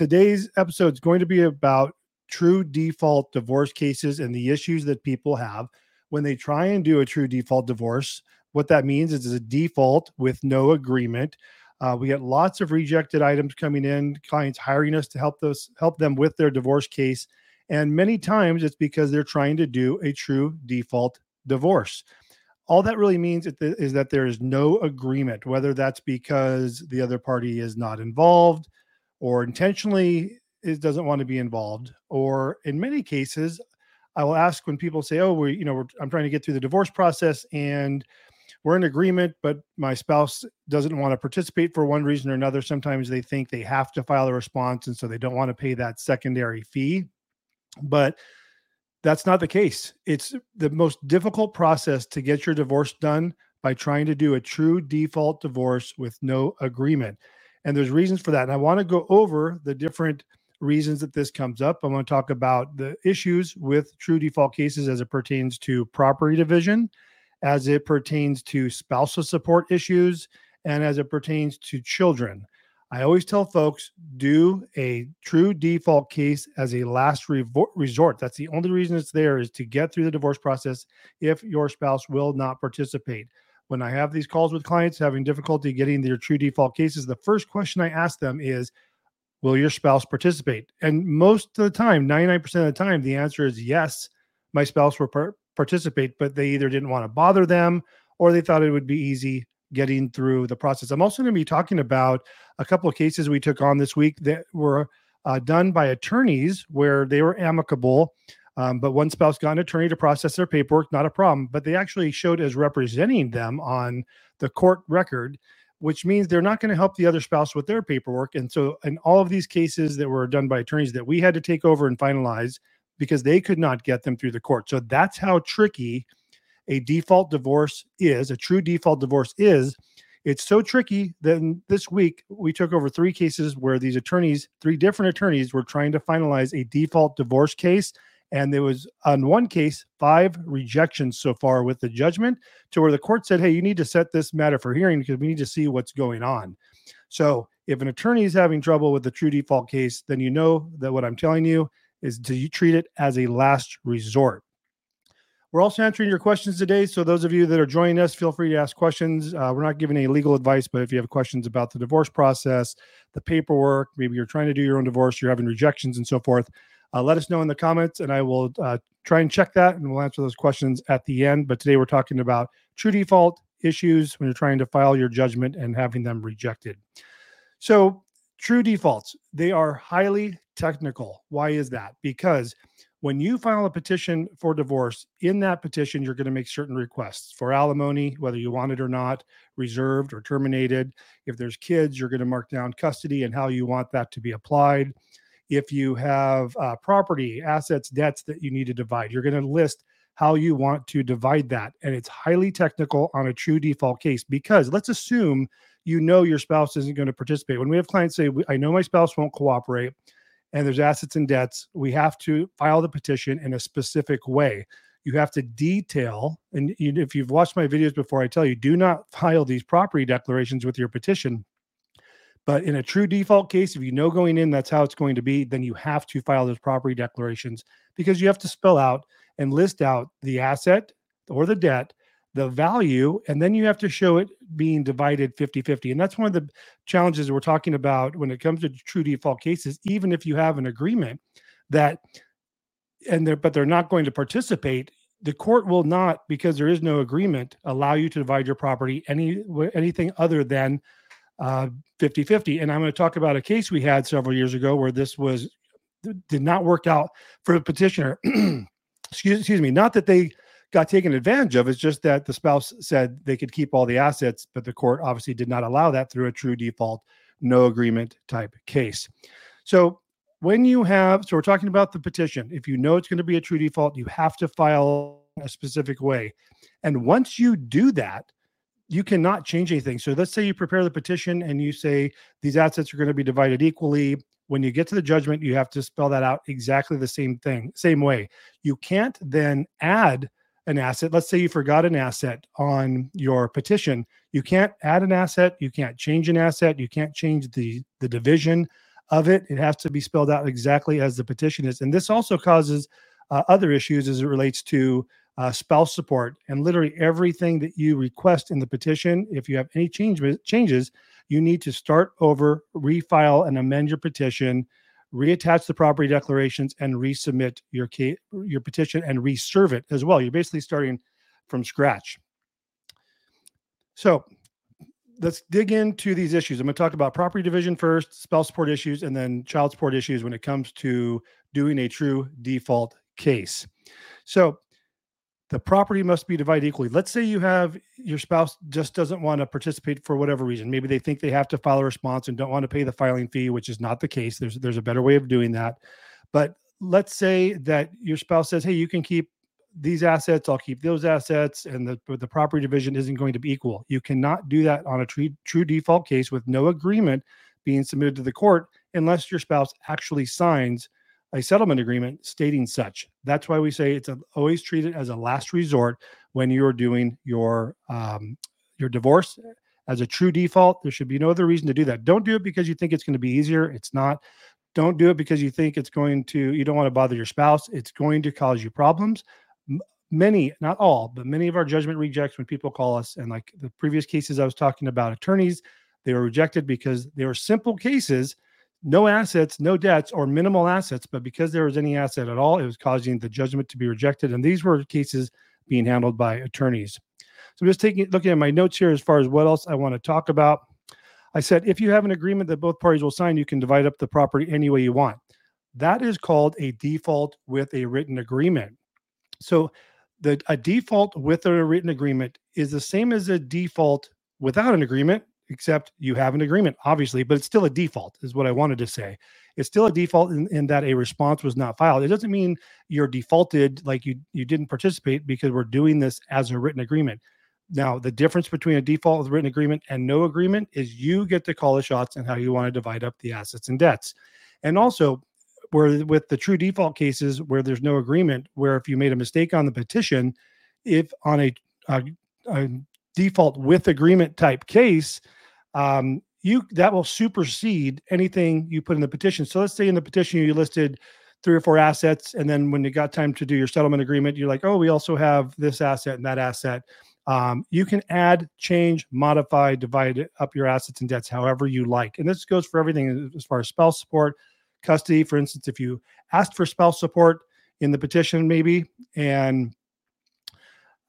today's episode is going to be about true default divorce cases and the issues that people have when they try and do a true default divorce. What that means is a default with no agreement. Uh, we get lots of rejected items coming in, clients hiring us to help those help them with their divorce case, and many times it's because they're trying to do a true default divorce. All that really means is that there is no agreement, whether that's because the other party is not involved, or intentionally is doesn't want to be involved, or in many cases, I will ask when people say, "Oh, we, you know, I'm trying to get through the divorce process and." we're in agreement, but my spouse doesn't want to participate for one reason or another. Sometimes they think they have to file a response, and so they don't want to pay that secondary fee. But that's not the case. It's the most difficult process to get your divorce done by trying to do a true default divorce with no agreement. And there's reasons for that. And I want to go over the different reasons that this comes up. I want to talk about the issues with true default cases as it pertains to property division as it pertains to spousal support issues and as it pertains to children. I always tell folks do a true default case as a last resort. That's the only reason it's there is to get through the divorce process if your spouse will not participate. When I have these calls with clients having difficulty getting their true default cases, the first question I ask them is, Will your spouse participate? And most of the time, 99% of the time, the answer is yes, my spouse will par- participate, but they either didn't want to bother them or they thought it would be easy getting through the process. I'm also going to be talking about a couple of cases we took on this week that were uh, done by attorneys where they were amicable. Um, but one spouse got an attorney to process their paperwork, not a problem. But they actually showed as representing them on the court record, which means they're not going to help the other spouse with their paperwork. And so, in all of these cases that were done by attorneys that we had to take over and finalize, because they could not get them through the court. So that's how tricky a default divorce is, a true default divorce is. It's so tricky that this week we took over three cases where these attorneys, three different attorneys, were trying to finalize a default divorce case. And there was on one case, five rejections so far with the judgment to where the court said, Hey, you need to set this matter for hearing because we need to see what's going on. So if an attorney is having trouble with the true default case, then you know that what I'm telling you is to you treat it as a last resort. We're also answering your questions today. So, those of you that are joining us, feel free to ask questions. Uh, we're not giving any legal advice, but if you have questions about the divorce process, the paperwork, maybe you're trying to do your own divorce, you're having rejections and so forth, uh, let us know in the comments and I will uh, try and check that and we'll answer those questions at the end. But today we're talking about true default issues when you're trying to file your judgment and having them rejected. So, true defaults, they are highly technical. Why is that? Because when you file a petition for divorce, in that petition, you're going to make certain requests for alimony, whether you want it or not, reserved or terminated. If there's kids, you're going to mark down custody and how you want that to be applied. If you have uh, property, assets, debts that you need to divide, you're going to list how you want to divide that. And it's highly technical on a true default case because let's assume you know your spouse isn't going to participate. When we have clients say, I know my spouse won't cooperate, and there's assets and debts, we have to file the petition in a specific way. You have to detail, and if you've watched my videos before, I tell you do not file these property declarations with your petition. But in a true default case, if you know going in that's how it's going to be, then you have to file those property declarations because you have to spell out and list out the asset or the debt the value and then you have to show it being divided 50-50 and that's one of the challenges we're talking about when it comes to true default cases even if you have an agreement that and they're but they're not going to participate the court will not because there is no agreement allow you to divide your property any anything other than uh 50-50 and i'm going to talk about a case we had several years ago where this was did not work out for the petitioner excuse, excuse me not that they got taken advantage of. It's just that the spouse said they could keep all the assets, but the court obviously did not allow that through a true default, no agreement type case. So when you have, so we're talking about the petition. If you know it's going to be a true default, you have to file a specific way. And once you do that, you cannot change anything. So let's say you prepare the petition and you say these assets are going to be divided equally. When you get to the judgment, you have to spell that out exactly the same thing, same way. You can't then add an asset. Let's say you forgot an asset on your petition. You can't add an asset. You can't change an asset. You can't change the the division of it. It has to be spelled out exactly as the petition is. And this also causes uh, other issues as it relates to uh, spouse support and literally everything that you request in the petition. If you have any change, changes, you need to start over, refile, and amend your petition, reattach the property declarations, and resubmit your case, your petition and reserve it as well. You're basically starting from scratch. So let's dig into these issues. I'm going to talk about property division first, spouse support issues, and then child support issues when it comes to doing a true default case. So the property must be divided equally. Let's say you have your spouse just doesn't want to participate for whatever reason. Maybe they think they have to file a response and don't want to pay the filing fee, which is not the case. There's there's a better way of doing that. But let's say that your spouse says, "Hey, you can keep these assets, I'll keep those assets, and the the property division isn't going to be equal." You cannot do that on a true true default case with no agreement being submitted to the court unless your spouse actually signs a settlement agreement stating such. That's why we say it's a, always treated as a last resort when you're doing your um, your divorce as a true default. There should be no other reason to do that. Don't do it because you think it's going to be easier. It's not. Don't do it because you think it's going to. You don't want to bother your spouse. It's going to cause you problems. Many, not all, but many of our judgment rejects when people call us, and like the previous cases I was talking about, attorneys, they were rejected because they were simple cases no assets, no debts, or minimal assets, but because there was any asset at all, it was causing the judgment to be rejected. And these were cases being handled by attorneys. So I'm just taking looking at my notes here as far as what else I want to talk about. I said if you have an agreement that both parties will sign, you can divide up the property any way you want. That is called a default with a written agreement. So the a default with a written agreement is the same as a default without an agreement except you have an agreement, obviously, but it's still a default, is what I wanted to say. It's still a default in, in, that a response was not filed. It doesn't mean you're defaulted like you you didn't participate because we're doing this as a written agreement. Now, the difference between a default with written agreement and no agreement is you get to call the shots and how you want to divide up the assets and debts. And also, where with the true default cases where there's no agreement, where if you made a mistake on the petition, if on a, a, a default with agreement type case, um, you that will supersede anything you put in the petition. So let's say in the petition you listed three or four assets, and then when you got time to do your settlement agreement, you're like, oh, we also have this asset and that asset. Um, you can add, change, modify, divide up your assets and debts however you like. And this goes for everything as far as spouse support, custody. For instance, if you asked for spouse support in the petition, maybe, and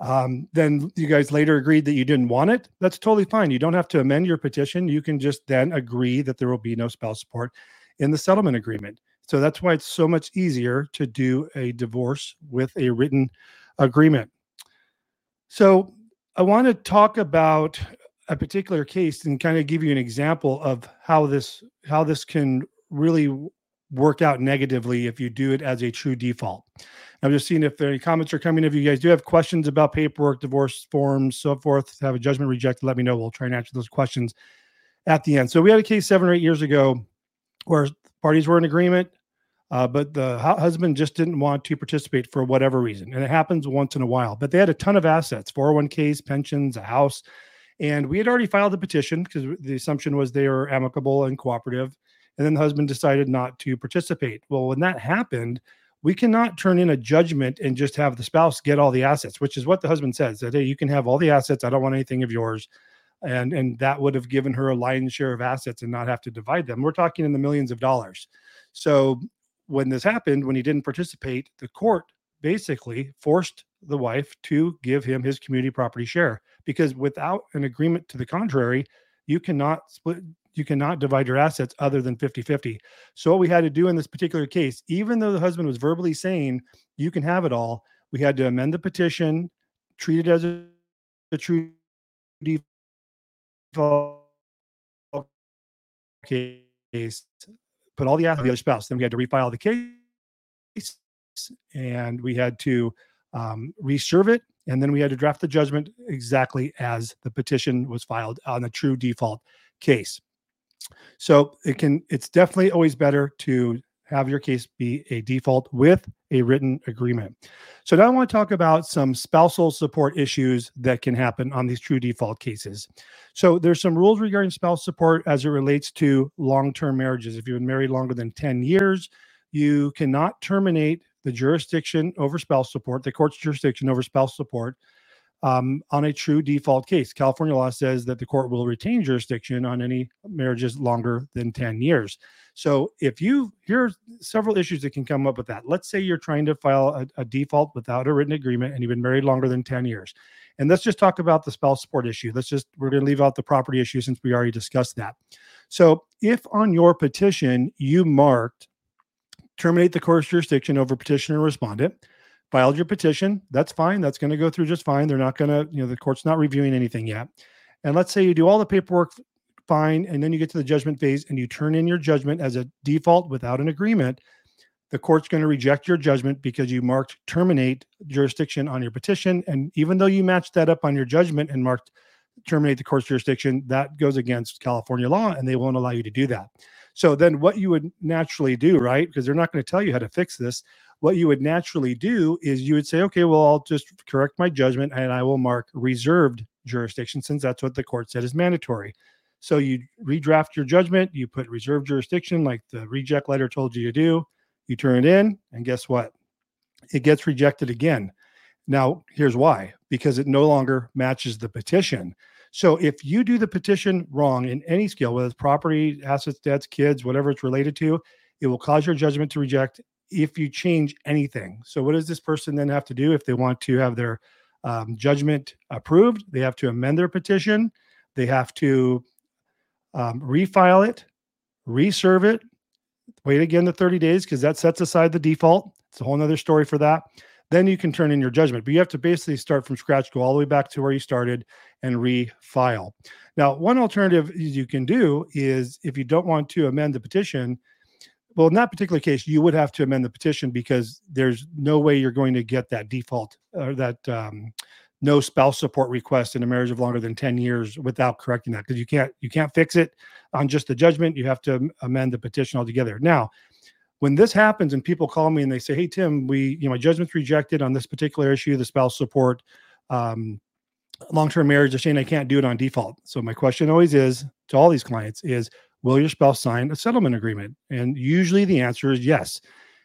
um, then you guys later agreed that you didn't want it. That's totally fine. You don't have to amend your petition. You can just then agree that there will be no spouse support in the settlement agreement. So that's why it's so much easier to do a divorce with a written agreement. So I want to talk about a particular case and kind of give you an example of how this how this can really work out negatively if you do it as a true default. I'm just seeing if there any comments are coming. If you guys do have questions about paperwork, divorce forms, so forth, have a judgment rejected, let me know. We'll try and answer those questions at the end. So we had a case seven or eight years ago where parties were in agreement, uh, but the husband just didn't want to participate for whatever reason. And it happens once in a while. But they had a ton of assets 401ks, pensions, a house. And we had already filed the petition because the assumption was they were amicable and cooperative. And then the husband decided not to participate. Well, when that happened, we cannot turn in a judgment and just have the spouse get all the assets, which is what the husband says that hey, you can have all the assets. I don't want anything of yours. And and that would have given her a lion's share of assets and not have to divide them. We're talking in the millions of dollars. So when this happened, when he didn't participate, the court basically forced the wife to give him his community property share because without an agreement to the contrary, you cannot split you cannot divide your assets other than 50-50 so what we had to do in this particular case even though the husband was verbally saying you can have it all. We had to amend the petition treat it as a, a true default case put all the assets of the other spouse then we had to refile the case and we had to um, reserve it and then we had to draft the judgment exactly as the petition was filed on the true default case so it can it's definitely always better to have your case be a default with a written agreement. So now I want to talk about some spousal support issues that can happen on these true default cases. So there's some rules regarding spousal support as it relates to long-term marriages. If you've been married longer than 10 years, you cannot terminate the jurisdiction over spousal support, the court's jurisdiction over spousal support um, on a true default case. California law says that the court will retain jurisdiction on any marriages longer than 10 years. So if you here are several issues that can come up with that. Let's say you're trying to file a, a default without a written agreement and you've been married longer than 10 years. And let's just talk about the spouse support issue. Let's just we're going to leave out the property issue since we already discussed that. So if on your petition you marked terminate the court's jurisdiction over petitioner respondent, filed your petition, that's fine. That's going to go through just fine. They're not going to, you know, the court's not reviewing anything yet. And let's say you do all the paperwork fine, and then you get to the judgment phase and you turn in your judgment as a default without an agreement. The court's going to reject your judgment because you marked terminate jurisdiction on your petition. And even though you matched that up on your judgment and marked terminate the court's jurisdiction, that goes against California law and they won't allow you to do that. So then what you would naturally do, right? Because they're not going to tell you how to fix this what you would naturally do is you would say, okay, well, I'll just correct my judgment and I will mark reserved jurisdiction since that's what the court said is mandatory. So you redraft your judgment, you put reserved jurisdiction like the reject letter told you to do, you turn it in, and guess what? It gets rejected again. Now, here's why because it no longer matches the petition. So if you do the petition wrong in any scale, whether it's property, assets, debts, kids, whatever it's related to, it will cause your judgment to reject if you change anything. So, what does this person then have to do if they want to have their um, judgment approved? They have to amend their petition. They have to um, refile it, reserve it, wait again the 30 days because that sets aside the default. It's a whole other story for that. Then you can turn in your judgment, but you have to basically start from scratch, go all the way back to where you started and refile. Now, one alternative you can do is if you don't want to amend the petition, well, in that particular case, you would have to amend the petition because there's no way you're going to get that default or that um, no spouse support request in a marriage of longer than 10 years without correcting that because you can't you can't fix it on just the judgment. You have to amend the petition altogether. Now when this happens and people call me and they say hey tim we you know my judgment's rejected on this particular issue the spouse support um, long-term marriage they're saying i can't do it on default. So my question always is to all these clients is will your spouse sign a settlement agreement? And usually the answer is yes.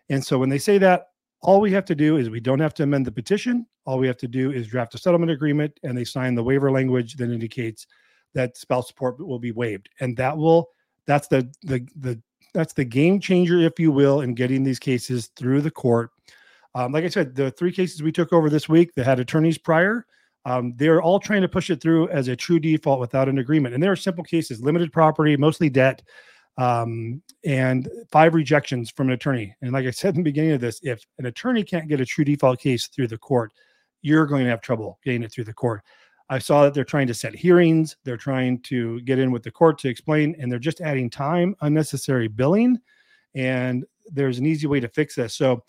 And so when they say that, all we have to do is we don't have to amend the petition. All we have to do is draft a settlement agreement and they sign the waiver language that indicates that spouse support will be waived. And that will that's the the the that's the game changer, if you will, in getting these cases through the court. Um, like I said, the three cases we took over this week that had attorneys prior, um, they're all trying to push it through as a true default without an agreement. And there are simple cases, limited property, mostly debt, um, and five rejections from an attorney. And like I said in the beginning of this, if an attorney can't get a true default case through the court, you're going to have trouble getting it through the court. I saw that they're trying to set hearings, they're trying to get in with the court to explain, and they're just adding time, unnecessary billing. And there's an easy way to fix this. So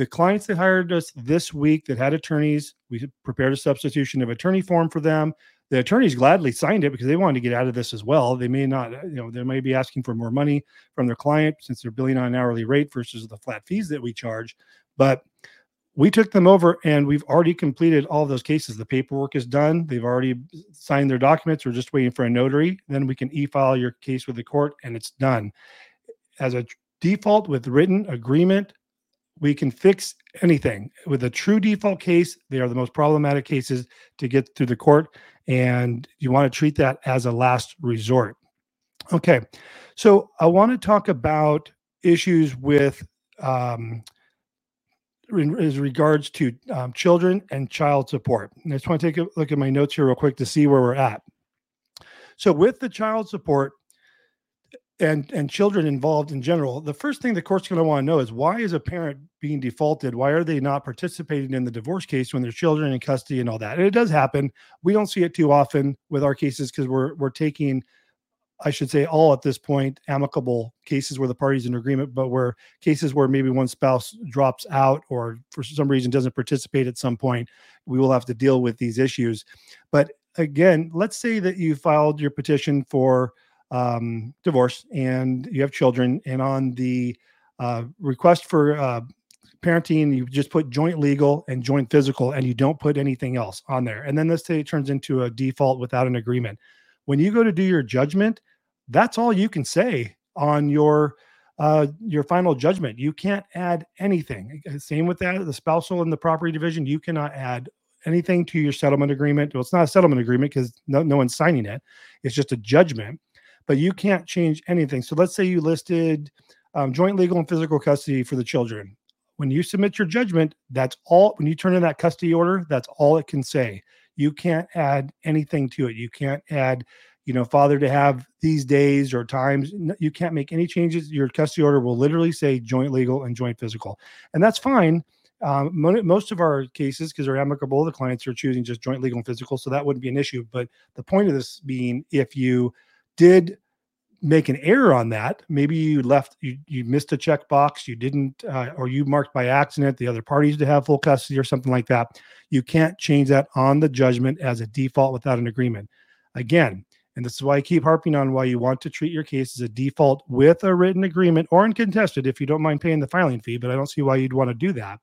the clients that hired us this week that had attorneys, we prepared a substitution of attorney form for them. The attorneys gladly signed it because they wanted to get out of this as well. They may not, uh, you know, they may be asking for more money from their client since they're billing on an hourly rate versus the flat fees that we charge. But we took them over and we've already completed all those cases. The paperwork is done. They've already signed their documents. We're just waiting for a notary. Then we can e-file your case with the court and it's done. As a default with written agreement, we can fix anything. With a true default case they are the most problematic cases to get through the court and you want to treat that as a last resort. Okay so i want to talk about issues with um, in, as regards to um, children and child support. And i just want to take a look at my notes here real quick to see where we're at. So with the child support and and children involved in general the first thing the court's going to want to know is why is a parent being defaulted? Why are they not participating in the divorce case when there's children in custody and all that? And it does happen. We don't see it too often with our cases because we're we're taking i should say all at this point amicable cases where the parties in agreement but where cases where maybe one spouse drops out or for some reason doesn't participate at some point we will have to deal with these issues. But again let's say that you filed your petition for um, divorce and you have children, and on the uh, request for uh, parenting, you just put joint legal and joint physical, and you don't put anything else on there. And then let's say it turns into a default without an agreement. When you go to do your judgment, that's all you can say on your uh, your final judgment. You can't add anything. Same with that, the spousal and the property division. You cannot add anything to your settlement agreement. Well, it's not a settlement agreement because no, no one's signing it. It's just a judgment, but you can't change anything. So let's say you listed um, joint legal and physical custody for the children. When you submit your judgment, that's all. When you turn in that custody order, that's all it can say. You can't add anything to it. You can't add, you know, father to have these days or times. You can't make any changes. Your custody order will literally say joint legal and joint physical, and that's fine um, most of our cases, because they're amicable, the clients are choosing just joint legal and physical, so that wouldn't be an issue. But the point of this being, if you did make an error on that, maybe you left, you you missed a checkbox, you didn't, uh, or you marked by accident the other parties to have full custody or something like that. You can't change that on the judgment as a default without an agreement. Again, and this is why I keep harping on why you want to treat your case as a default with a written agreement or uncontested if you don't mind paying the filing fee. But I don't see why you'd want to do that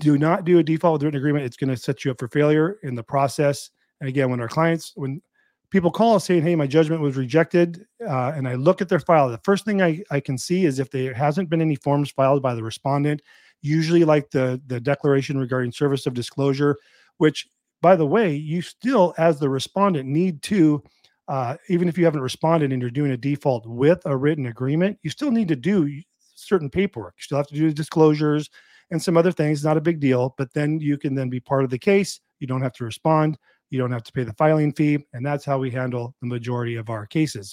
do not do a default with written agreement. It's going to set you up for failure in the process. And again, when our clients, when people call us saying, "Hey, my judgment was rejected," uh, and I look at their file, the first thing I, I can see is if there hasn't been any forms filed by the respondent, usually like the the declaration regarding service of disclosure, which, by the way, you still, as the respondent, need to. Uh, even if you haven't responded and you're doing a default with a written agreement, you still need to do certain paperwork. You still have to do disclosures and some other things. Not a big deal, but then you can then be part of the case. You don't have to respond. You don't have to pay the filing fee. And that's how we handle the majority of our cases.